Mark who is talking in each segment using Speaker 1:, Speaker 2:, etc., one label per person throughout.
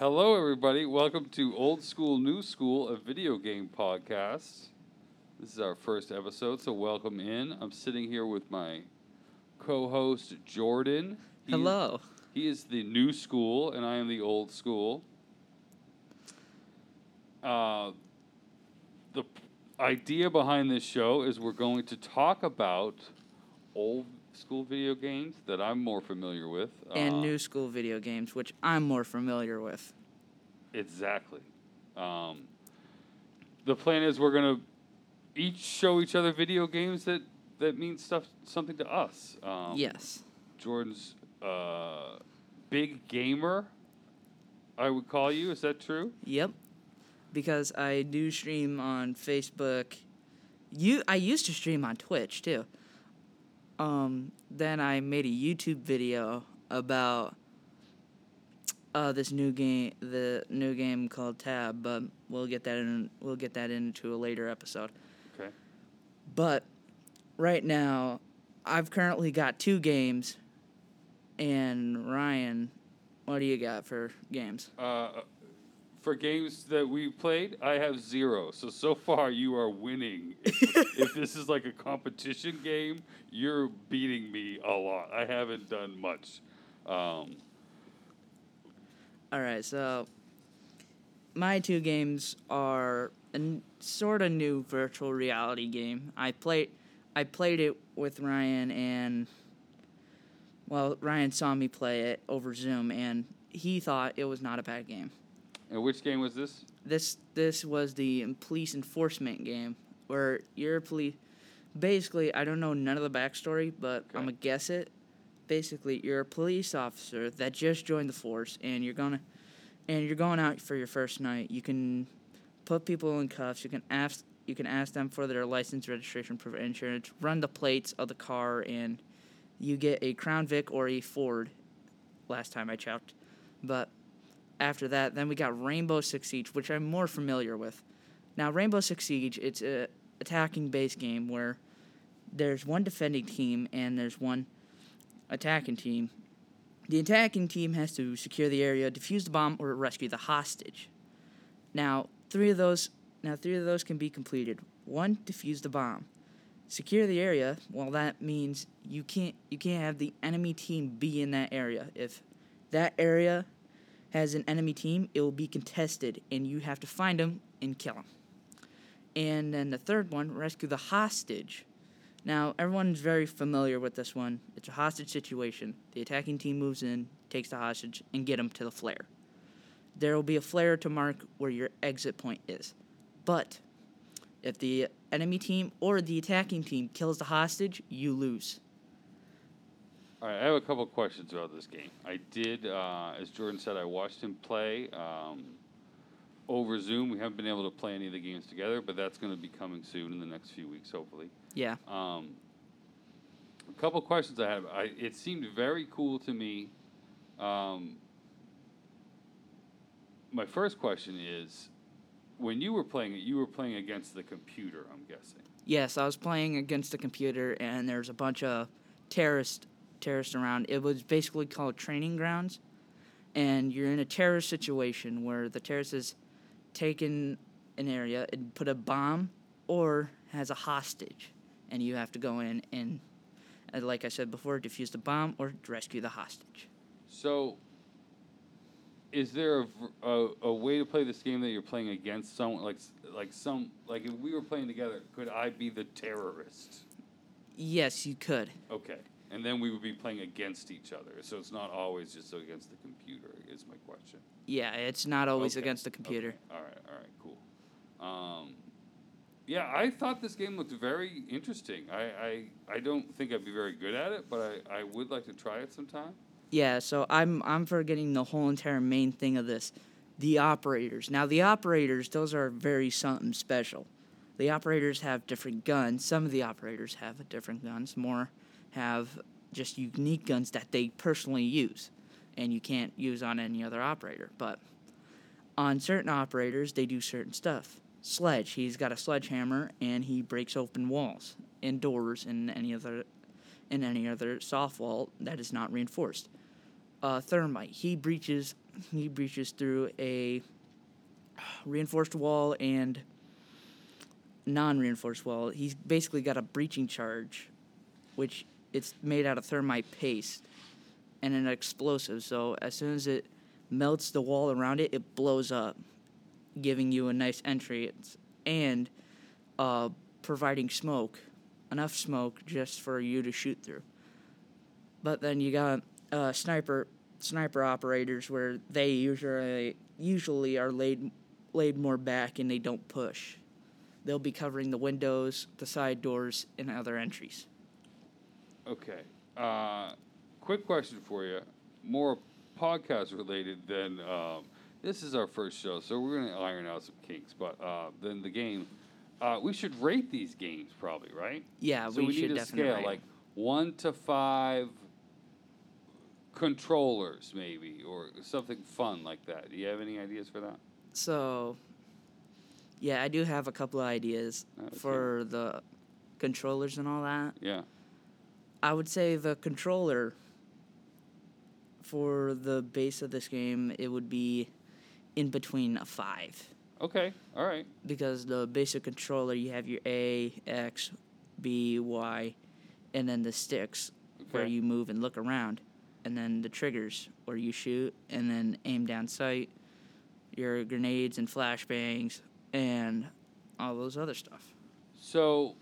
Speaker 1: Hello, everybody. Welcome to Old School, New School, a video game podcast. This is our first episode, so welcome in. I'm sitting here with my co host, Jordan. He-
Speaker 2: Hello.
Speaker 1: He is the new school, and I am the old school. Uh, the idea behind this show is we're going to talk about old school video games that I'm more familiar with.
Speaker 2: And
Speaker 1: uh,
Speaker 2: new school video games, which I'm more familiar with.
Speaker 1: Exactly. Um, the plan is we're gonna each show each other video games that that mean stuff something to us. Um,
Speaker 2: yes.
Speaker 1: Jordan's uh, big gamer. I would call you. Is that true?
Speaker 2: Yep. Because I do stream on Facebook. You I used to stream on Twitch too. Um then I made a YouTube video about uh this new game the new game called Tab, but we'll get that in we'll get that into a later episode.
Speaker 1: Okay.
Speaker 2: But right now, I've currently got two games. And Ryan, what do you got for games?
Speaker 1: Uh, for games that we played, I have zero. So so far, you are winning. If, if this is like a competition game, you're beating me a lot. I haven't done much. Um,
Speaker 2: All right, so my two games are a n- sort of new virtual reality game. I played I played it with Ryan and well, Ryan saw me play it over Zoom and he thought it was not a bad game.
Speaker 1: And which game was this?
Speaker 2: This this was the police enforcement game where you're a police. Basically, I don't know none of the backstory, but I'm gonna guess it. Basically, you're a police officer that just joined the force, and you're gonna, and you're going out for your first night. You can put people in cuffs. You can ask you can ask them for their license, registration, proof of insurance, run the plates of the car, and you get a Crown Vic or a Ford. Last time I checked, but after that, then we got Rainbow Six Siege, which I'm more familiar with. Now, Rainbow Six Siege, it's a attacking base game where there's one defending team and there's one attacking team. The attacking team has to secure the area, defuse the bomb, or rescue the hostage. Now, three of those now three of those can be completed. One, defuse the bomb. Secure the area. Well, that means you can't you can't have the enemy team be in that area. If that area has an enemy team, it will be contested, and you have to find them and kill them. And then the third one, rescue the hostage. Now, everyone's very familiar with this one. It's a hostage situation. The attacking team moves in, takes the hostage, and get him to the flare. There will be a flare to mark where your exit point is. But if the enemy team or the attacking team kills the hostage, you lose.
Speaker 1: All right, I have a couple questions about this game. I did, uh, as Jordan said, I watched him play um, over Zoom. We haven't been able to play any of the games together, but that's going to be coming soon in the next few weeks, hopefully.
Speaker 2: Yeah.
Speaker 1: Um, a couple questions I have. I, it seemed very cool to me. Um, my first question is, when you were playing it, you were playing against the computer. I'm guessing.
Speaker 2: Yes, I was playing against the computer, and there's a bunch of terrorists terrorists around. It was basically called training grounds, and you're in a terrorist situation where the terrorist has taken an area and put a bomb or has a hostage, and you have to go in and, uh, like I said before, defuse the bomb or rescue the hostage.
Speaker 1: So, is there a a way to play this game that you're playing against someone like like some like if we were playing together, could I be the terrorist?
Speaker 2: Yes, you could.
Speaker 1: Okay, and then we would be playing against each other. So it's not always just against the computer. Is my question.
Speaker 2: Yeah, it's not always
Speaker 1: Okay,
Speaker 2: against the computer.
Speaker 1: okay, All right, all right, cool. Um, yeah, I thought this game looked very interesting. I, I, I don't think I'd be very good at it, but I, I would like to try it sometime.
Speaker 2: Yeah, so I'm I'm forgetting the whole entire main thing of this. The operators. Now the operators, those are very something special. The operators have different guns. Some of the operators have different guns. More have just unique guns that they personally use, and you can't use on any other operator. But on certain operators, they do certain stuff. Sledge, he's got a sledgehammer and he breaks open walls and doors and any other in any other soft wall that is not reinforced. Uh, thermite, he breaches he breaches through a reinforced wall and non-reinforced wall. He's basically got a breaching charge, which it's made out of thermite paste and an explosive. So as soon as it melts the wall around it, it blows up, giving you a nice entry It's- and uh, providing smoke, enough smoke just for you to shoot through. But then you got uh, sniper sniper operators where they usually usually are laid laid more back and they don't push. They'll be covering the windows, the side doors, and other entries.
Speaker 1: Okay. Uh, quick question for you. More podcast related than um, this is our first show, so we're going to iron out some kinks. But uh, then the game, uh, we should rate these games probably, right?
Speaker 2: Yeah,
Speaker 1: so
Speaker 2: we,
Speaker 1: we,
Speaker 2: should
Speaker 1: need a
Speaker 2: definitely.
Speaker 1: scale like one to five controllers, maybe, or something fun like that. Do you have any ideas for that?
Speaker 2: So, yeah, I do have a couple of ideas
Speaker 1: Okay.
Speaker 2: for the controllers and all that.
Speaker 1: Yeah.
Speaker 2: I would say the controller for the base of this game it would be in between a five
Speaker 1: Okay. All right.
Speaker 2: because the basic controller you have your A, X, B, Y, and then the sticks where you move and look around, and then the triggers where you shoot and then aim down sight, your grenades and flashbangs, and all those other stuff.
Speaker 1: So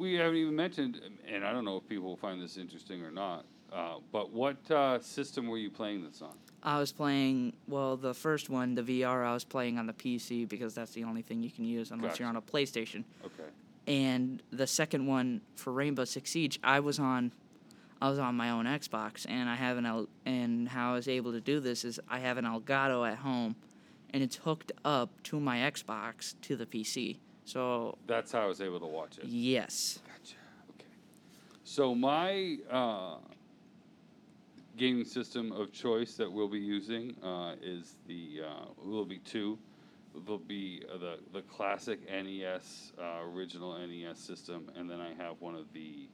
Speaker 1: we haven't even mentioned, and I don't know if people will find this interesting or not. Uh, but what uh, system were you playing this on?
Speaker 2: I was playing well the first one, the VR. I was playing on the PC because that's the only thing you can use unless you're on a PlayStation.
Speaker 1: Okay.
Speaker 2: And the second one for Rainbow Six Siege, I was on, I was on my own Xbox, and I have an El- and how I was able to do this is I have an Elgato at home, and it's hooked up to my Xbox to the PC. So
Speaker 1: That's how I was able to watch it.
Speaker 2: yes,
Speaker 1: Gotcha. Okay. So my uh, gaming system of choice that we'll be using uh, is the uh, will be two. There'll be uh, the the classic NES uh, original NES system, and then I have one of the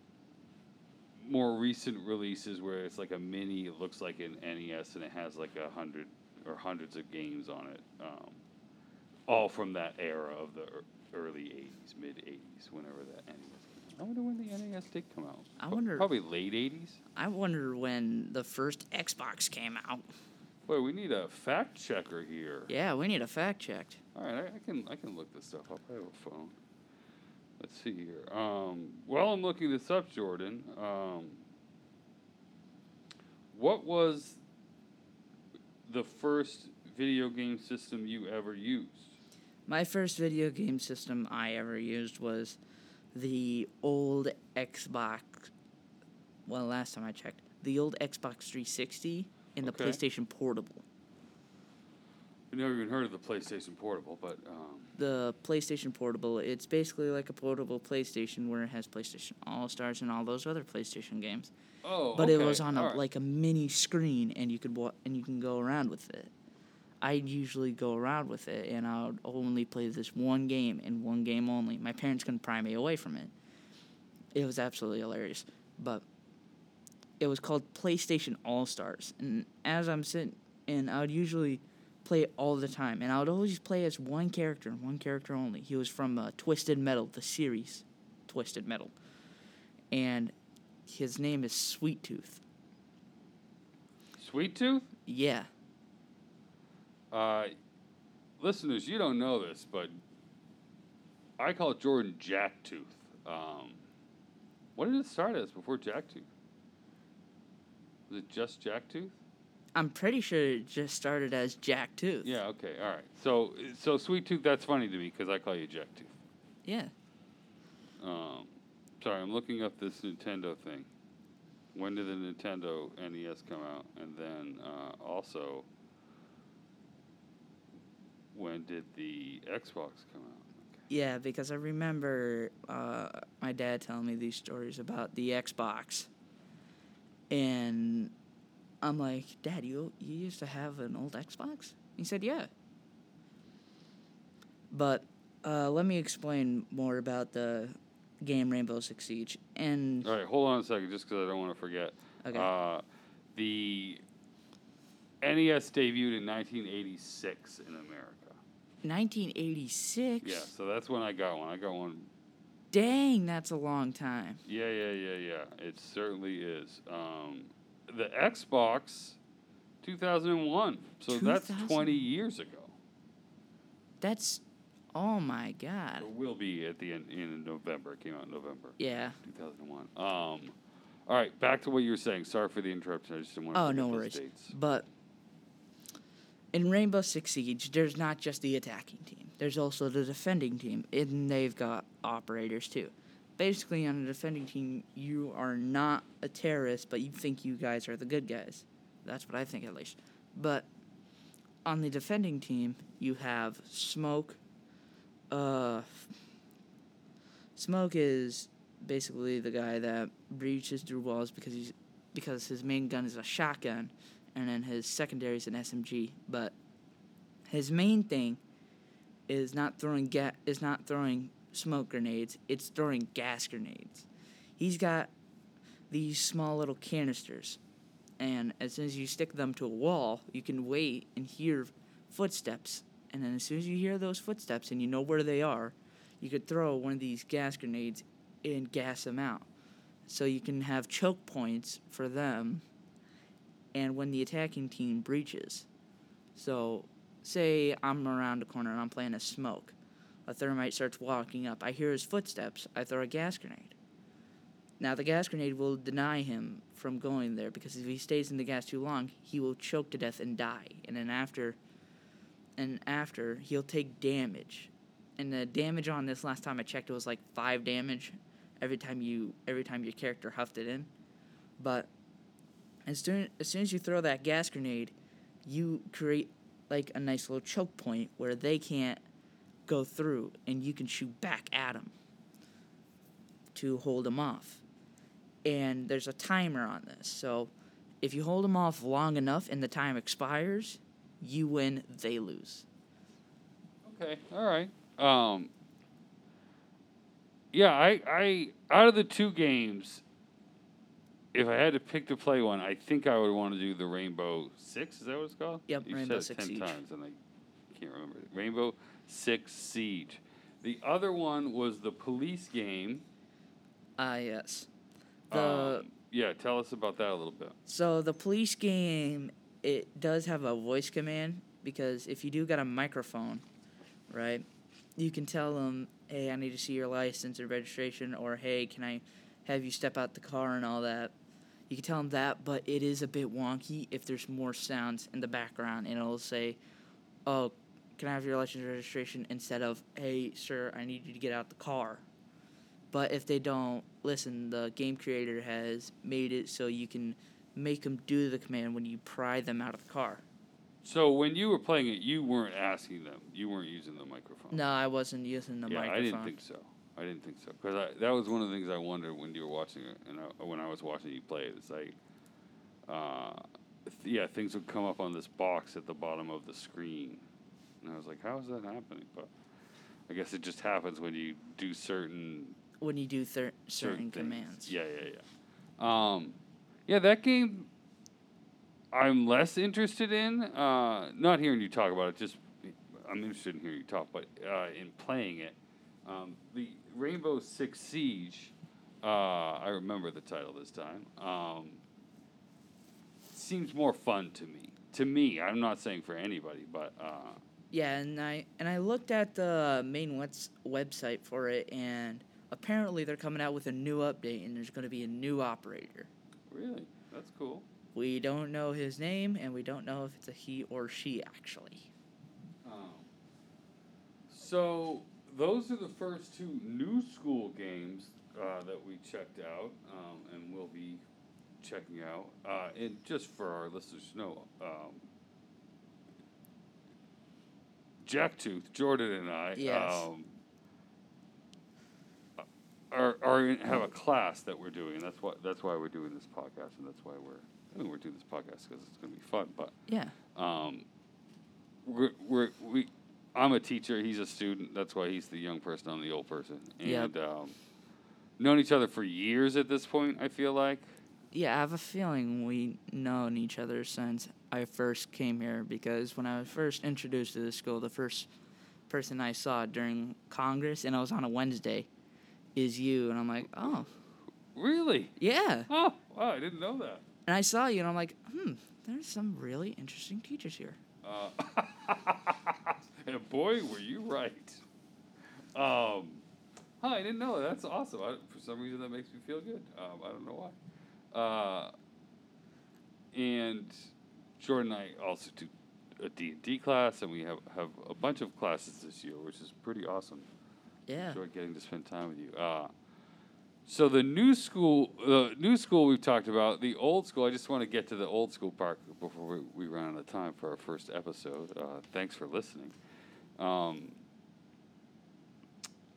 Speaker 1: more recent releases where it's like a mini. It looks like an NES, and it has like a hundred or hundreds of games on it. Um, all from that era of the early '80s, mid '80s, whenever that NES. Came out. I wonder when the NES did come out.
Speaker 2: I wonder-
Speaker 1: Probably late '80s.
Speaker 2: I wonder when the first Xbox came out.
Speaker 1: Wait, we need a fact checker here.
Speaker 2: Yeah, we need a fact checked.
Speaker 1: All right, I, I can I can look this stuff up. I have a phone. Let's see here. Um, while I'm looking this up, Jordan, um, what was the first video game system you ever used?
Speaker 2: My first video game system I ever used was the old Xbox. Well, last time I checked, the old Xbox 360 and the
Speaker 1: Okay.
Speaker 2: PlayStation Portable.
Speaker 1: I've never even heard of the PlayStation Portable, but um,
Speaker 2: The PlayStation Portable, it's basically like a portable PlayStation where it has PlayStation All Stars and all those other PlayStation games.
Speaker 1: oh,
Speaker 2: But it was on a
Speaker 1: right.
Speaker 2: like a mini screen, and you could wa- and you can go around with it. I usually go around with it, and I would only play this one game and one game only. My parents couldn't pry me away from it. It was absolutely hilarious, but it was called PlayStation All Stars, and as I'm sitting, and I would usually play it all the time, and I would always play as one character one character only. He was from uh, Twisted Metal, the series, Twisted Metal, and his name is Sweet Tooth.
Speaker 1: Sweet Tooth.
Speaker 2: Yeah.
Speaker 1: Uh, listeners, you don't know this, but I call Jordan Jacktooth. Um, what did it start as before Jacktooth? Was it just Jacktooth?
Speaker 2: I'm pretty sure it just started as Jack Tooth.
Speaker 1: Yeah. Okay. All right. So, so Sweet Tooth. That's funny to me because I call you Jacktooth.
Speaker 2: Yeah.
Speaker 1: Um, sorry, I'm looking up this Nintendo thing. When did the Nintendo NES come out? And then uh, also, when did the Xbox come out?
Speaker 2: Yeah, because I remember uh, my dad telling me these stories about the Xbox. And I'm like, Dad, you, you used to have an old Xbox? He said, Yeah. But uh, let me explain more about the game Rainbow Six Siege. And
Speaker 1: All right, hold on a second, just because I don't want to forget.
Speaker 2: Okay.
Speaker 1: Uh, the NES debuted in 1986 in America.
Speaker 2: 1986.
Speaker 1: Yeah, so that's when I got one. I got one.
Speaker 2: Dang, that's a long time.
Speaker 1: Yeah, yeah, yeah, yeah. It certainly is. Um, the Xbox, 2001. So that's 20 years ago.
Speaker 2: That's, oh my god.
Speaker 1: It will be at the end in November. It came out in November
Speaker 2: Yeah.
Speaker 1: 2001. Um, all right, back to what you were saying. Sorry for the interruption. I just didn't want to
Speaker 2: Oh, no worries.
Speaker 1: dates.
Speaker 2: But in Rainbow Six Siege, there's not just the attacking team. There's also the defending team, and they've got operators too. Basically, on a defending team, you are not a terrorist, but you think you guys are the good guys. That's what I think, at least. But on the defending team, you have Smoke. Uh, Smoke is basically the guy that breaches through walls because he's because his main gun is a shotgun, and then his secondary is an SMG. But his main thing is not throwing ga- is not throwing smoke grenades. It's throwing gas grenades. He's got these small little canisters, and as soon as you stick them to a wall, you can wait and hear footsteps. And then as soon as you hear those footsteps and you know where they are, you could throw one of these gas grenades and gas them out so you can have choke points for them and when the attacking team breaches. So say i'm around a corner and i'm playing a smoke. A thermite starts walking up. I hear his footsteps. I throw a gas grenade. Now the gas grenade will deny him from going there because if he stays in the gas too long he will choke to death and die. And then after and after he'll take damage. And the damage on this last time i checked it was like five damage every time you every time your character huffed it in. But as soon as soon as you throw that gas grenade, you create like a nice little choke point where they can't go through, and you can shoot back at them to hold them off. And there's a timer on this, so if you hold them off long enough and the time expires, you win, they lose.
Speaker 1: Okay, all right. Um, yeah, I, I out of the two games, if I had to pick to play one, I think I would want to do the Rainbow Six. Is that what it's called?
Speaker 2: Yep,
Speaker 1: you
Speaker 2: Rainbow
Speaker 1: said it
Speaker 2: Six
Speaker 1: ten
Speaker 2: Siege.
Speaker 1: times, and I can't remember. Rainbow Six Siege. The other one was the police game.
Speaker 2: Ah, yes. The
Speaker 1: Um, yeah, tell us about that a little bit.
Speaker 2: So the police game it does have a voice command because if you do got a microphone, right, you can tell them, "Hey, I need to see your license and registration," or "Hey, can I have you step out the car and all that." You can tell them that, but it is a bit wonky if there's more sounds in the background, and it'll say, "Oh, can I have your license registration?" instead of, "Hey, sir, I need you to get out the car." But if they don't listen, the game creator has made it so you can make them do the command when you pry them out of the car.
Speaker 1: So when you were playing it, you weren't asking them. You weren't using the microphone.
Speaker 2: No, I wasn't using the
Speaker 1: yeah,
Speaker 2: microphone.
Speaker 1: I didn't think so. I didn't think so because that was one of the things I wondered when you were watching it, and I, when I was watching you play it. It's like, uh, th- yeah, things would come up on this box at the bottom of the screen, and I was like, how is that happening? But I guess it just happens when you do certain
Speaker 2: when you do thir- certain,
Speaker 1: things.
Speaker 2: commands.
Speaker 1: Yeah, yeah, yeah. Um, yeah, that game. I'm less interested in. Uh, not hearing you talk about it. Just I'm interested in hearing you talk, but uh, in playing it, um, the Rainbow Six Siege. Uh, I remember the title this time. Um, seems more fun to me. To me, I'm not saying for anybody, but uh,
Speaker 2: Yeah, and I and I looked at the main webs- website for it, and apparently they're coming out with a new update, and there's going to be a new operator.
Speaker 1: really, that's cool.
Speaker 2: We don't know his name, and we don't know if it's a he or she actually.
Speaker 1: Um, so those are the first two new school games uh, that we checked out, um, and we'll be checking out. Uh, and just for our listeners to know, um, Jacktooth, Jordan, and I
Speaker 2: Yes.
Speaker 1: um, are, are in, have a class that we're doing. That's why that's why we're doing this podcast, and that's why we're I mean, we're doing this podcast because it's going to be fun. But
Speaker 2: Yeah.
Speaker 1: um, we're, we're, we, I'm a teacher. He's a student. That's why he's the young person. I'm the old person. And
Speaker 2: Yep.
Speaker 1: um, known each other for years at this point. I feel like.
Speaker 2: Yeah, I have a feeling we known each other since I first came here because when I was first introduced to the school, the first person I saw during Congress, and I was on a Wednesday, is you, and I'm like, oh,
Speaker 1: Really?
Speaker 2: yeah.
Speaker 1: Oh, wow, I didn't know that.
Speaker 2: And I saw you, and I'm like, hmm, there's some really interesting teachers here.
Speaker 1: Uh, and boy, were you right. Um, huh, I didn't know that. That's awesome. I, for some reason, that makes me feel good. Um, I don't know why. Uh, and Jordan and I also do a D&D class, and we have, have a bunch of classes this year, which is pretty awesome.
Speaker 2: Yeah.
Speaker 1: Enjoy getting to spend time with you. Uh, so the new school, the new school we've talked about, the old school. I just want to get to the old school part before we, we run out of time for our first episode. Uh, thanks for listening. Um,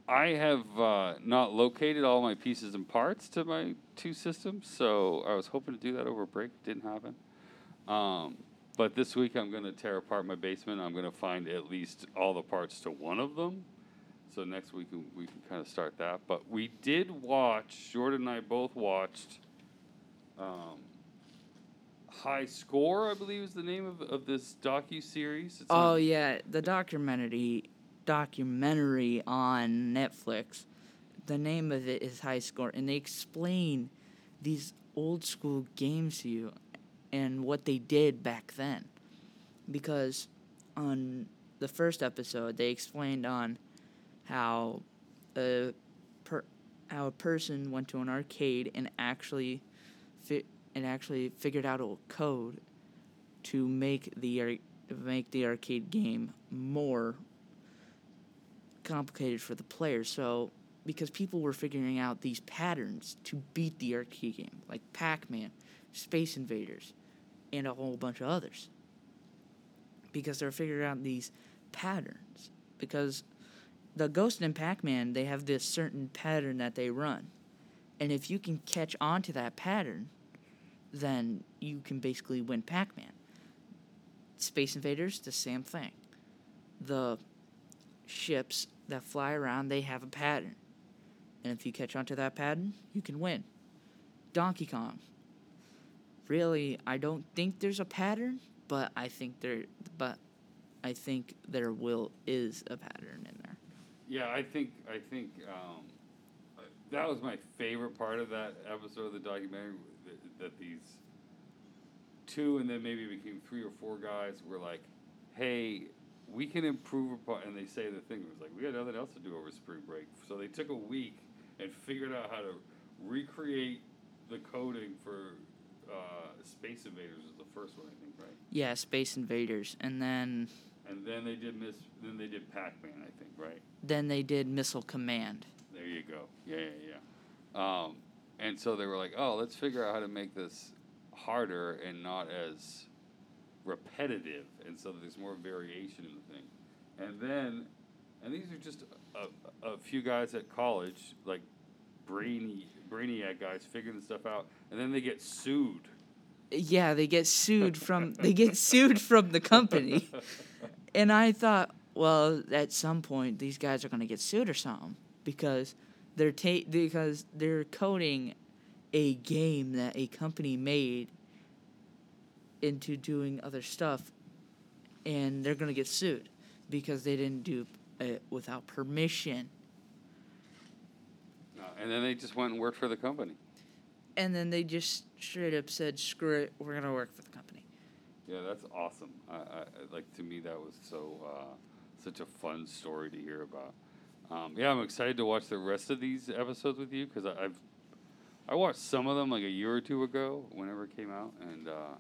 Speaker 1: I have uh, not located all my pieces and parts to my two systems, so I was hoping to do that over break. Didn't happen. Um, but this week I'm going to tear apart my basement. I'm going to find at least all the parts to one of them. So next week we- can kind of start that. But we did watch. Jordan and I both watched. Um, High Score, I believe, is the name of, of this docu series.
Speaker 2: Oh yeah, the documentary documentary on Netflix. The name of it is High Score, and they explain these old school games to you and what they did back then. Because on the first episode, they explained on how a per, how a person went to an arcade and actually fi- and actually figured out a code to make the make the arcade game more complicated for the player. So because people were figuring out these patterns to beat the arcade game, like Pac-Man, Space Invaders, and a whole bunch of others. Because they're figuring out these patterns. Because the Ghost and Pac-Man, they have this certain pattern that they run. And if you can catch on to that pattern, then you can basically win Pac-Man. Space Invaders, the same thing. The ships that fly around, they have a pattern. And if you catch on to that pattern, you can win. Donkey Kong. Really, I don't think there's a pattern, but I think there but I think there will is a pattern in there.
Speaker 1: Yeah, I think I think um, that was my favorite part of that episode of the documentary. That, these two and then maybe it became three or four guys were like, "Hey, we can improve upon." And they say the thing was like, "We had nothing else to do over spring break," so they took a week and figured out how to recreate the coding for uh, Space Invaders. Was the first one, I think, right?
Speaker 2: Yeah, Space Invaders. And then
Speaker 1: And then they did Miss. Then they did Pac Man, I think, right?
Speaker 2: then they did Missile Command.
Speaker 1: There you go. Yeah, yeah, yeah. Um, and so they were like, oh, let's figure out how to make this harder and not as repetitive, and so there's more variation in the thing. And then, and these are just a, a, a few guys at college, like brainy, brainiac guys, figuring this stuff out, and then they get sued.
Speaker 2: Yeah, they get sued from they get sued from the company. And I thought, well, at some point these guys are going to get sued or something because they're ta- because they're coding a game that a company made into doing other stuff and they're going to get sued because they didn't do it without permission.
Speaker 1: No, and then they just went and worked for the company.
Speaker 2: And then they just straight up said, "Screw it, we're going to work for the company."
Speaker 1: Yeah, that's awesome. I, I I- like to me that was so uh, such a fun story to hear about. Um, yeah, I'm excited to watch the rest of these episodes with you because I've I watched some of them like a year or two ago, whenever it came out, and uh,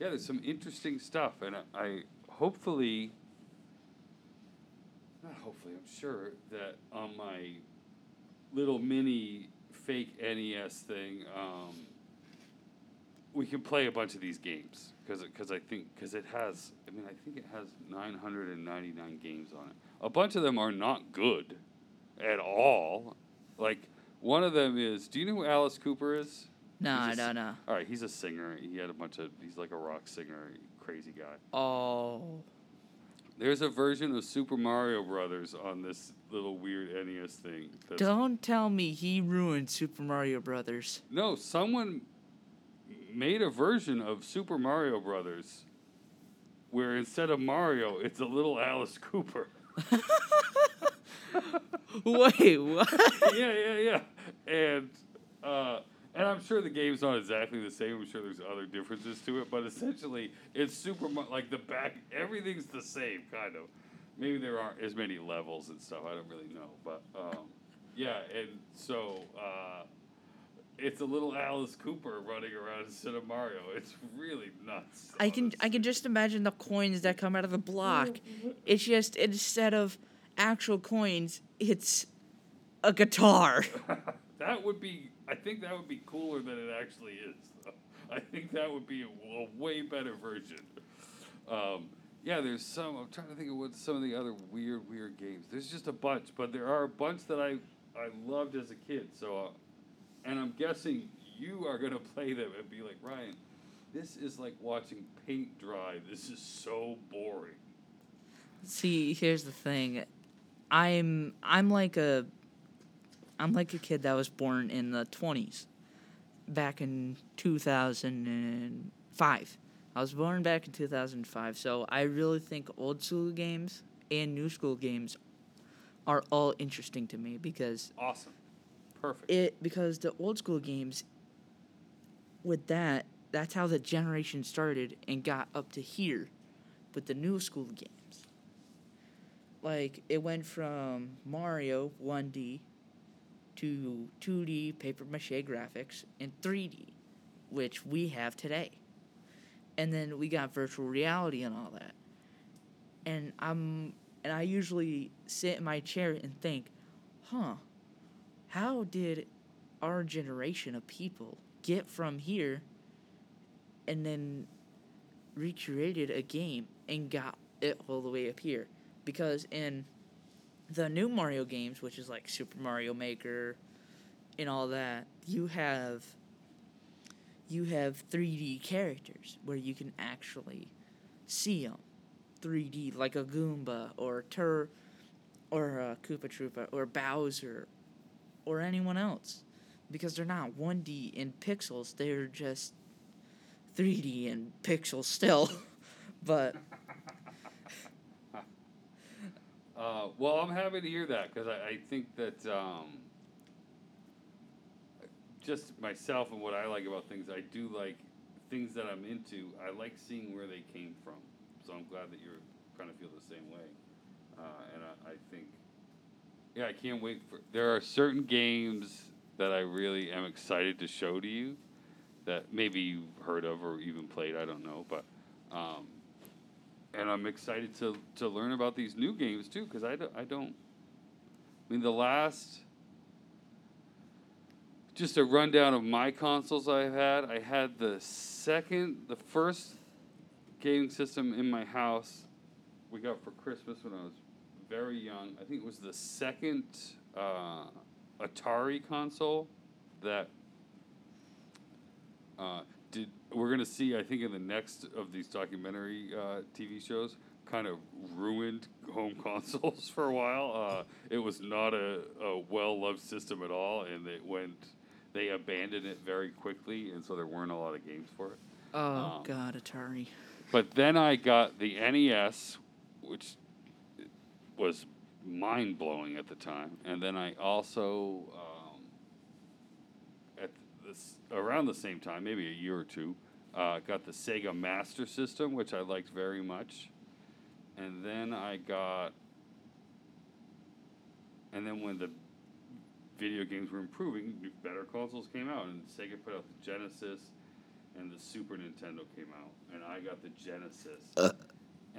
Speaker 1: yeah, there's some interesting stuff, and I, I hopefully, not hopefully, I'm sure that on my little mini fake NES thing. Um, we can play a bunch of these games because because I think because it has I mean I think it has 999 games on it. A bunch of them are not good at all. Like one of them is. Do you know who Alice Cooper is?
Speaker 2: No, I don't know.
Speaker 1: All right, he's a singer. He had a bunch of. He's like a rock singer, crazy guy.
Speaker 2: Oh,
Speaker 1: There's a version of Super Mario Brothers on this little weird NES thing.
Speaker 2: Don't tell me he ruined Super Mario Brothers.
Speaker 1: No, someone made a version of Super Mario Brothers where instead of Mario, it's a little Alice Cooper.
Speaker 2: Wait, what?
Speaker 1: yeah, yeah, yeah. And uh, and I'm sure the game's not exactly the same. I'm sure there's other differences to it, but essentially it's super mu- like the back. Everything's the same, kind of. Maybe there aren't as many levels and stuff. I don't really know, but um, yeah. And so uh, it's a little Alice Cooper running around instead of Mario. It's really nuts.
Speaker 2: I can I can just imagine the coins that come out of the block. It's just instead of actual coins, it's a guitar.
Speaker 1: that would be. I think that would be cooler than it actually is. I think that would be a, a way better version. Um, yeah, there's some. I'm trying to think of what some of the other weird, weird games. There's just a bunch, but there are a bunch that I I loved as a kid. So, uh, and I'm guessing you are gonna play them and be like, Ryan, this is like watching paint dry. This is so boring.
Speaker 2: See, here's the thing. I'm I'm like a I'm like a kid that was born in the 20s. Back in 2005. I was born back in 2005, so I really think old school games and new school games are all interesting to me because
Speaker 1: Awesome. Perfect.
Speaker 2: it because the old school games with that that's how the generation started and got up to here with the new school games like it went from mario 1d to 2d paper mache graphics and 3d which we have today and then we got virtual reality and all that and i'm and i usually sit in my chair and think huh how did our generation of people get from here and then recreated a game and got it all the way up here? Because in the new Mario games, which is like Super Mario Maker and all that, you have you have 3D characters where you can actually see them 3D like a Goomba or Tur or a Koopa Troopa or Bowser or anyone else because they're not 1D in pixels, they're just 3D in pixels still. but
Speaker 1: Uh, well, I'm happy to hear that because I, I think that um, just myself and what I like about things, I do like things that I'm into. I like seeing where they came from. So I'm glad that you're kind of feel the same way. Uh, and I, I think, yeah, I can't wait for. There are certain games that I really am excited to show to you that maybe you've heard of or even played. I don't know, but. Um, and I'm excited to to learn about these new games too because I, do, I don't. I mean, the last. Just a rundown of my consoles I've had. I had the second, the first gaming system in my house we got for Christmas when I was very young. I think it was the second uh, Atari console that uh, We're gonna see. I think in the next of these documentary uh, TV shows, kind of ruined home consoles for a while. Uh, it was not a, a well loved system at all, and it went. They abandoned it very quickly, and so there weren't a lot of games for it.
Speaker 2: oh
Speaker 1: Um,
Speaker 2: god, Atari.
Speaker 1: But then I got the NES, which was mind blowing at the time, and then I also at this around the same time, maybe a year or two, uh, got the Sega Master System, which I liked very much, and then I got, and then when the video games were improving, new- better consoles came out, and Sega put out the Genesis and the Super Nintendo came out, and I got the Genesis.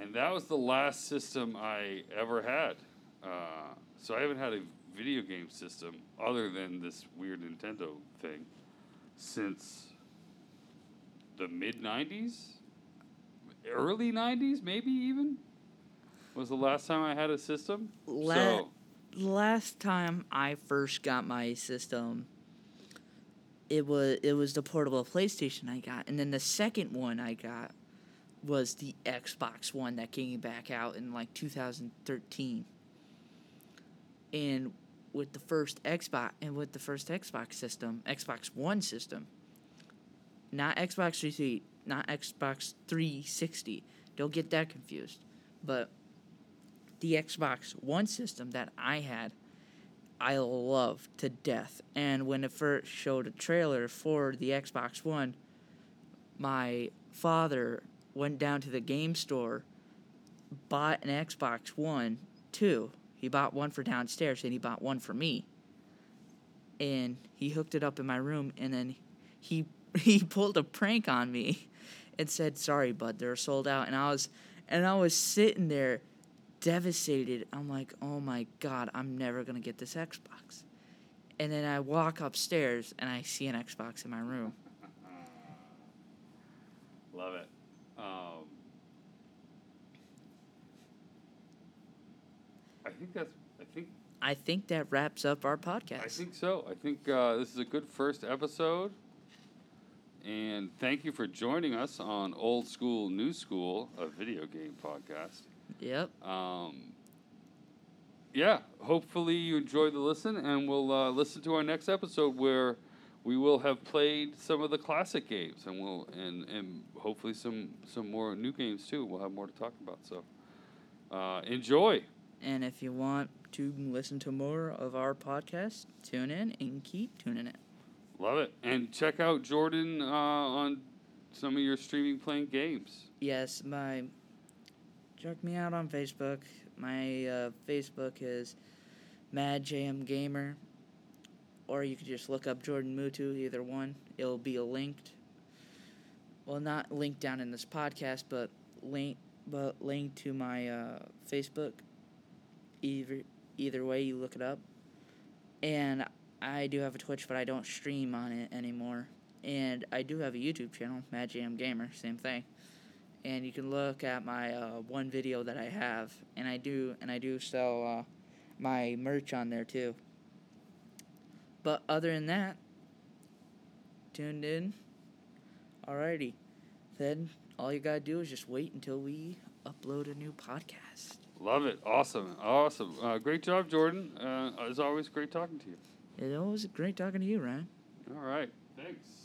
Speaker 1: and that was the last system I ever had. Uh, so I haven't had a video game system other than this weird Nintendo thing since the mid 90s? Early 90s, maybe even? Was the last time I had a system?
Speaker 2: La-
Speaker 1: so,
Speaker 2: Last time I first got my system, it was it was the portable PlayStation I got, and then the second one I got was the Xbox One that came back out in like 2013. And with the first Xbox and with the first Xbox system, Xbox One system, not Xbox 360, not Xbox 360. Don't get that confused. But the Xbox One system that I had, I loved to death. And when it first showed a trailer for the Xbox One, my father went down to the game store, bought an Xbox One, too. He bought one for downstairs and he bought one for me. And he hooked it up in my room and then he he pulled a prank on me and said, "Sorry, bud, they're sold out." And I was and I was sitting there devastated. I'm like, "Oh my god, I'm never going to get this Xbox." And then I walk upstairs and I see an Xbox in my room.
Speaker 1: Love it. Um, I think that's. I think.
Speaker 2: I think that wraps up our podcast.
Speaker 1: I think so. I think uh, this is a good first episode. And thank you for joining us on Old School, New School, a video game podcast.
Speaker 2: Yep.
Speaker 1: Um, yeah, hopefully you enjoyed the listen, and we'll uh, listen to our next episode where we will have played some of the classic games, and we'll and and hopefully some some more new games too. We'll have more to talk about. So uh, enjoy.
Speaker 2: And if you want to listen to more of our podcast, tune in and keep tuning in.
Speaker 1: Love it, and check out Jordan uh, on some of your streaming playing games.
Speaker 2: Yes, my check me out on Facebook. My uh, Facebook is MadJM Gamer, or you could just look up Jordan Mutu. Either one, it'll be linked. Well, not linked down in this podcast, but link, but link to my uh, Facebook. Either either way, you look it up. And I do have a Twitch, but I don't stream on it anymore. And I do have a YouTube channel, MadJam Gamer, same thing and you can look at my uh, one video that I have, and I do and I do sell uh, my merch on there too. But other than that, tuned in. Alrighty, then all you gotta do is just wait until we upload a new podcast.
Speaker 1: Love it. Awesome. Awesome. Uh, great job, Jordan. Uh, as always, great talking to you.
Speaker 2: It was great talking to you, Ryan.
Speaker 1: All right. Thanks.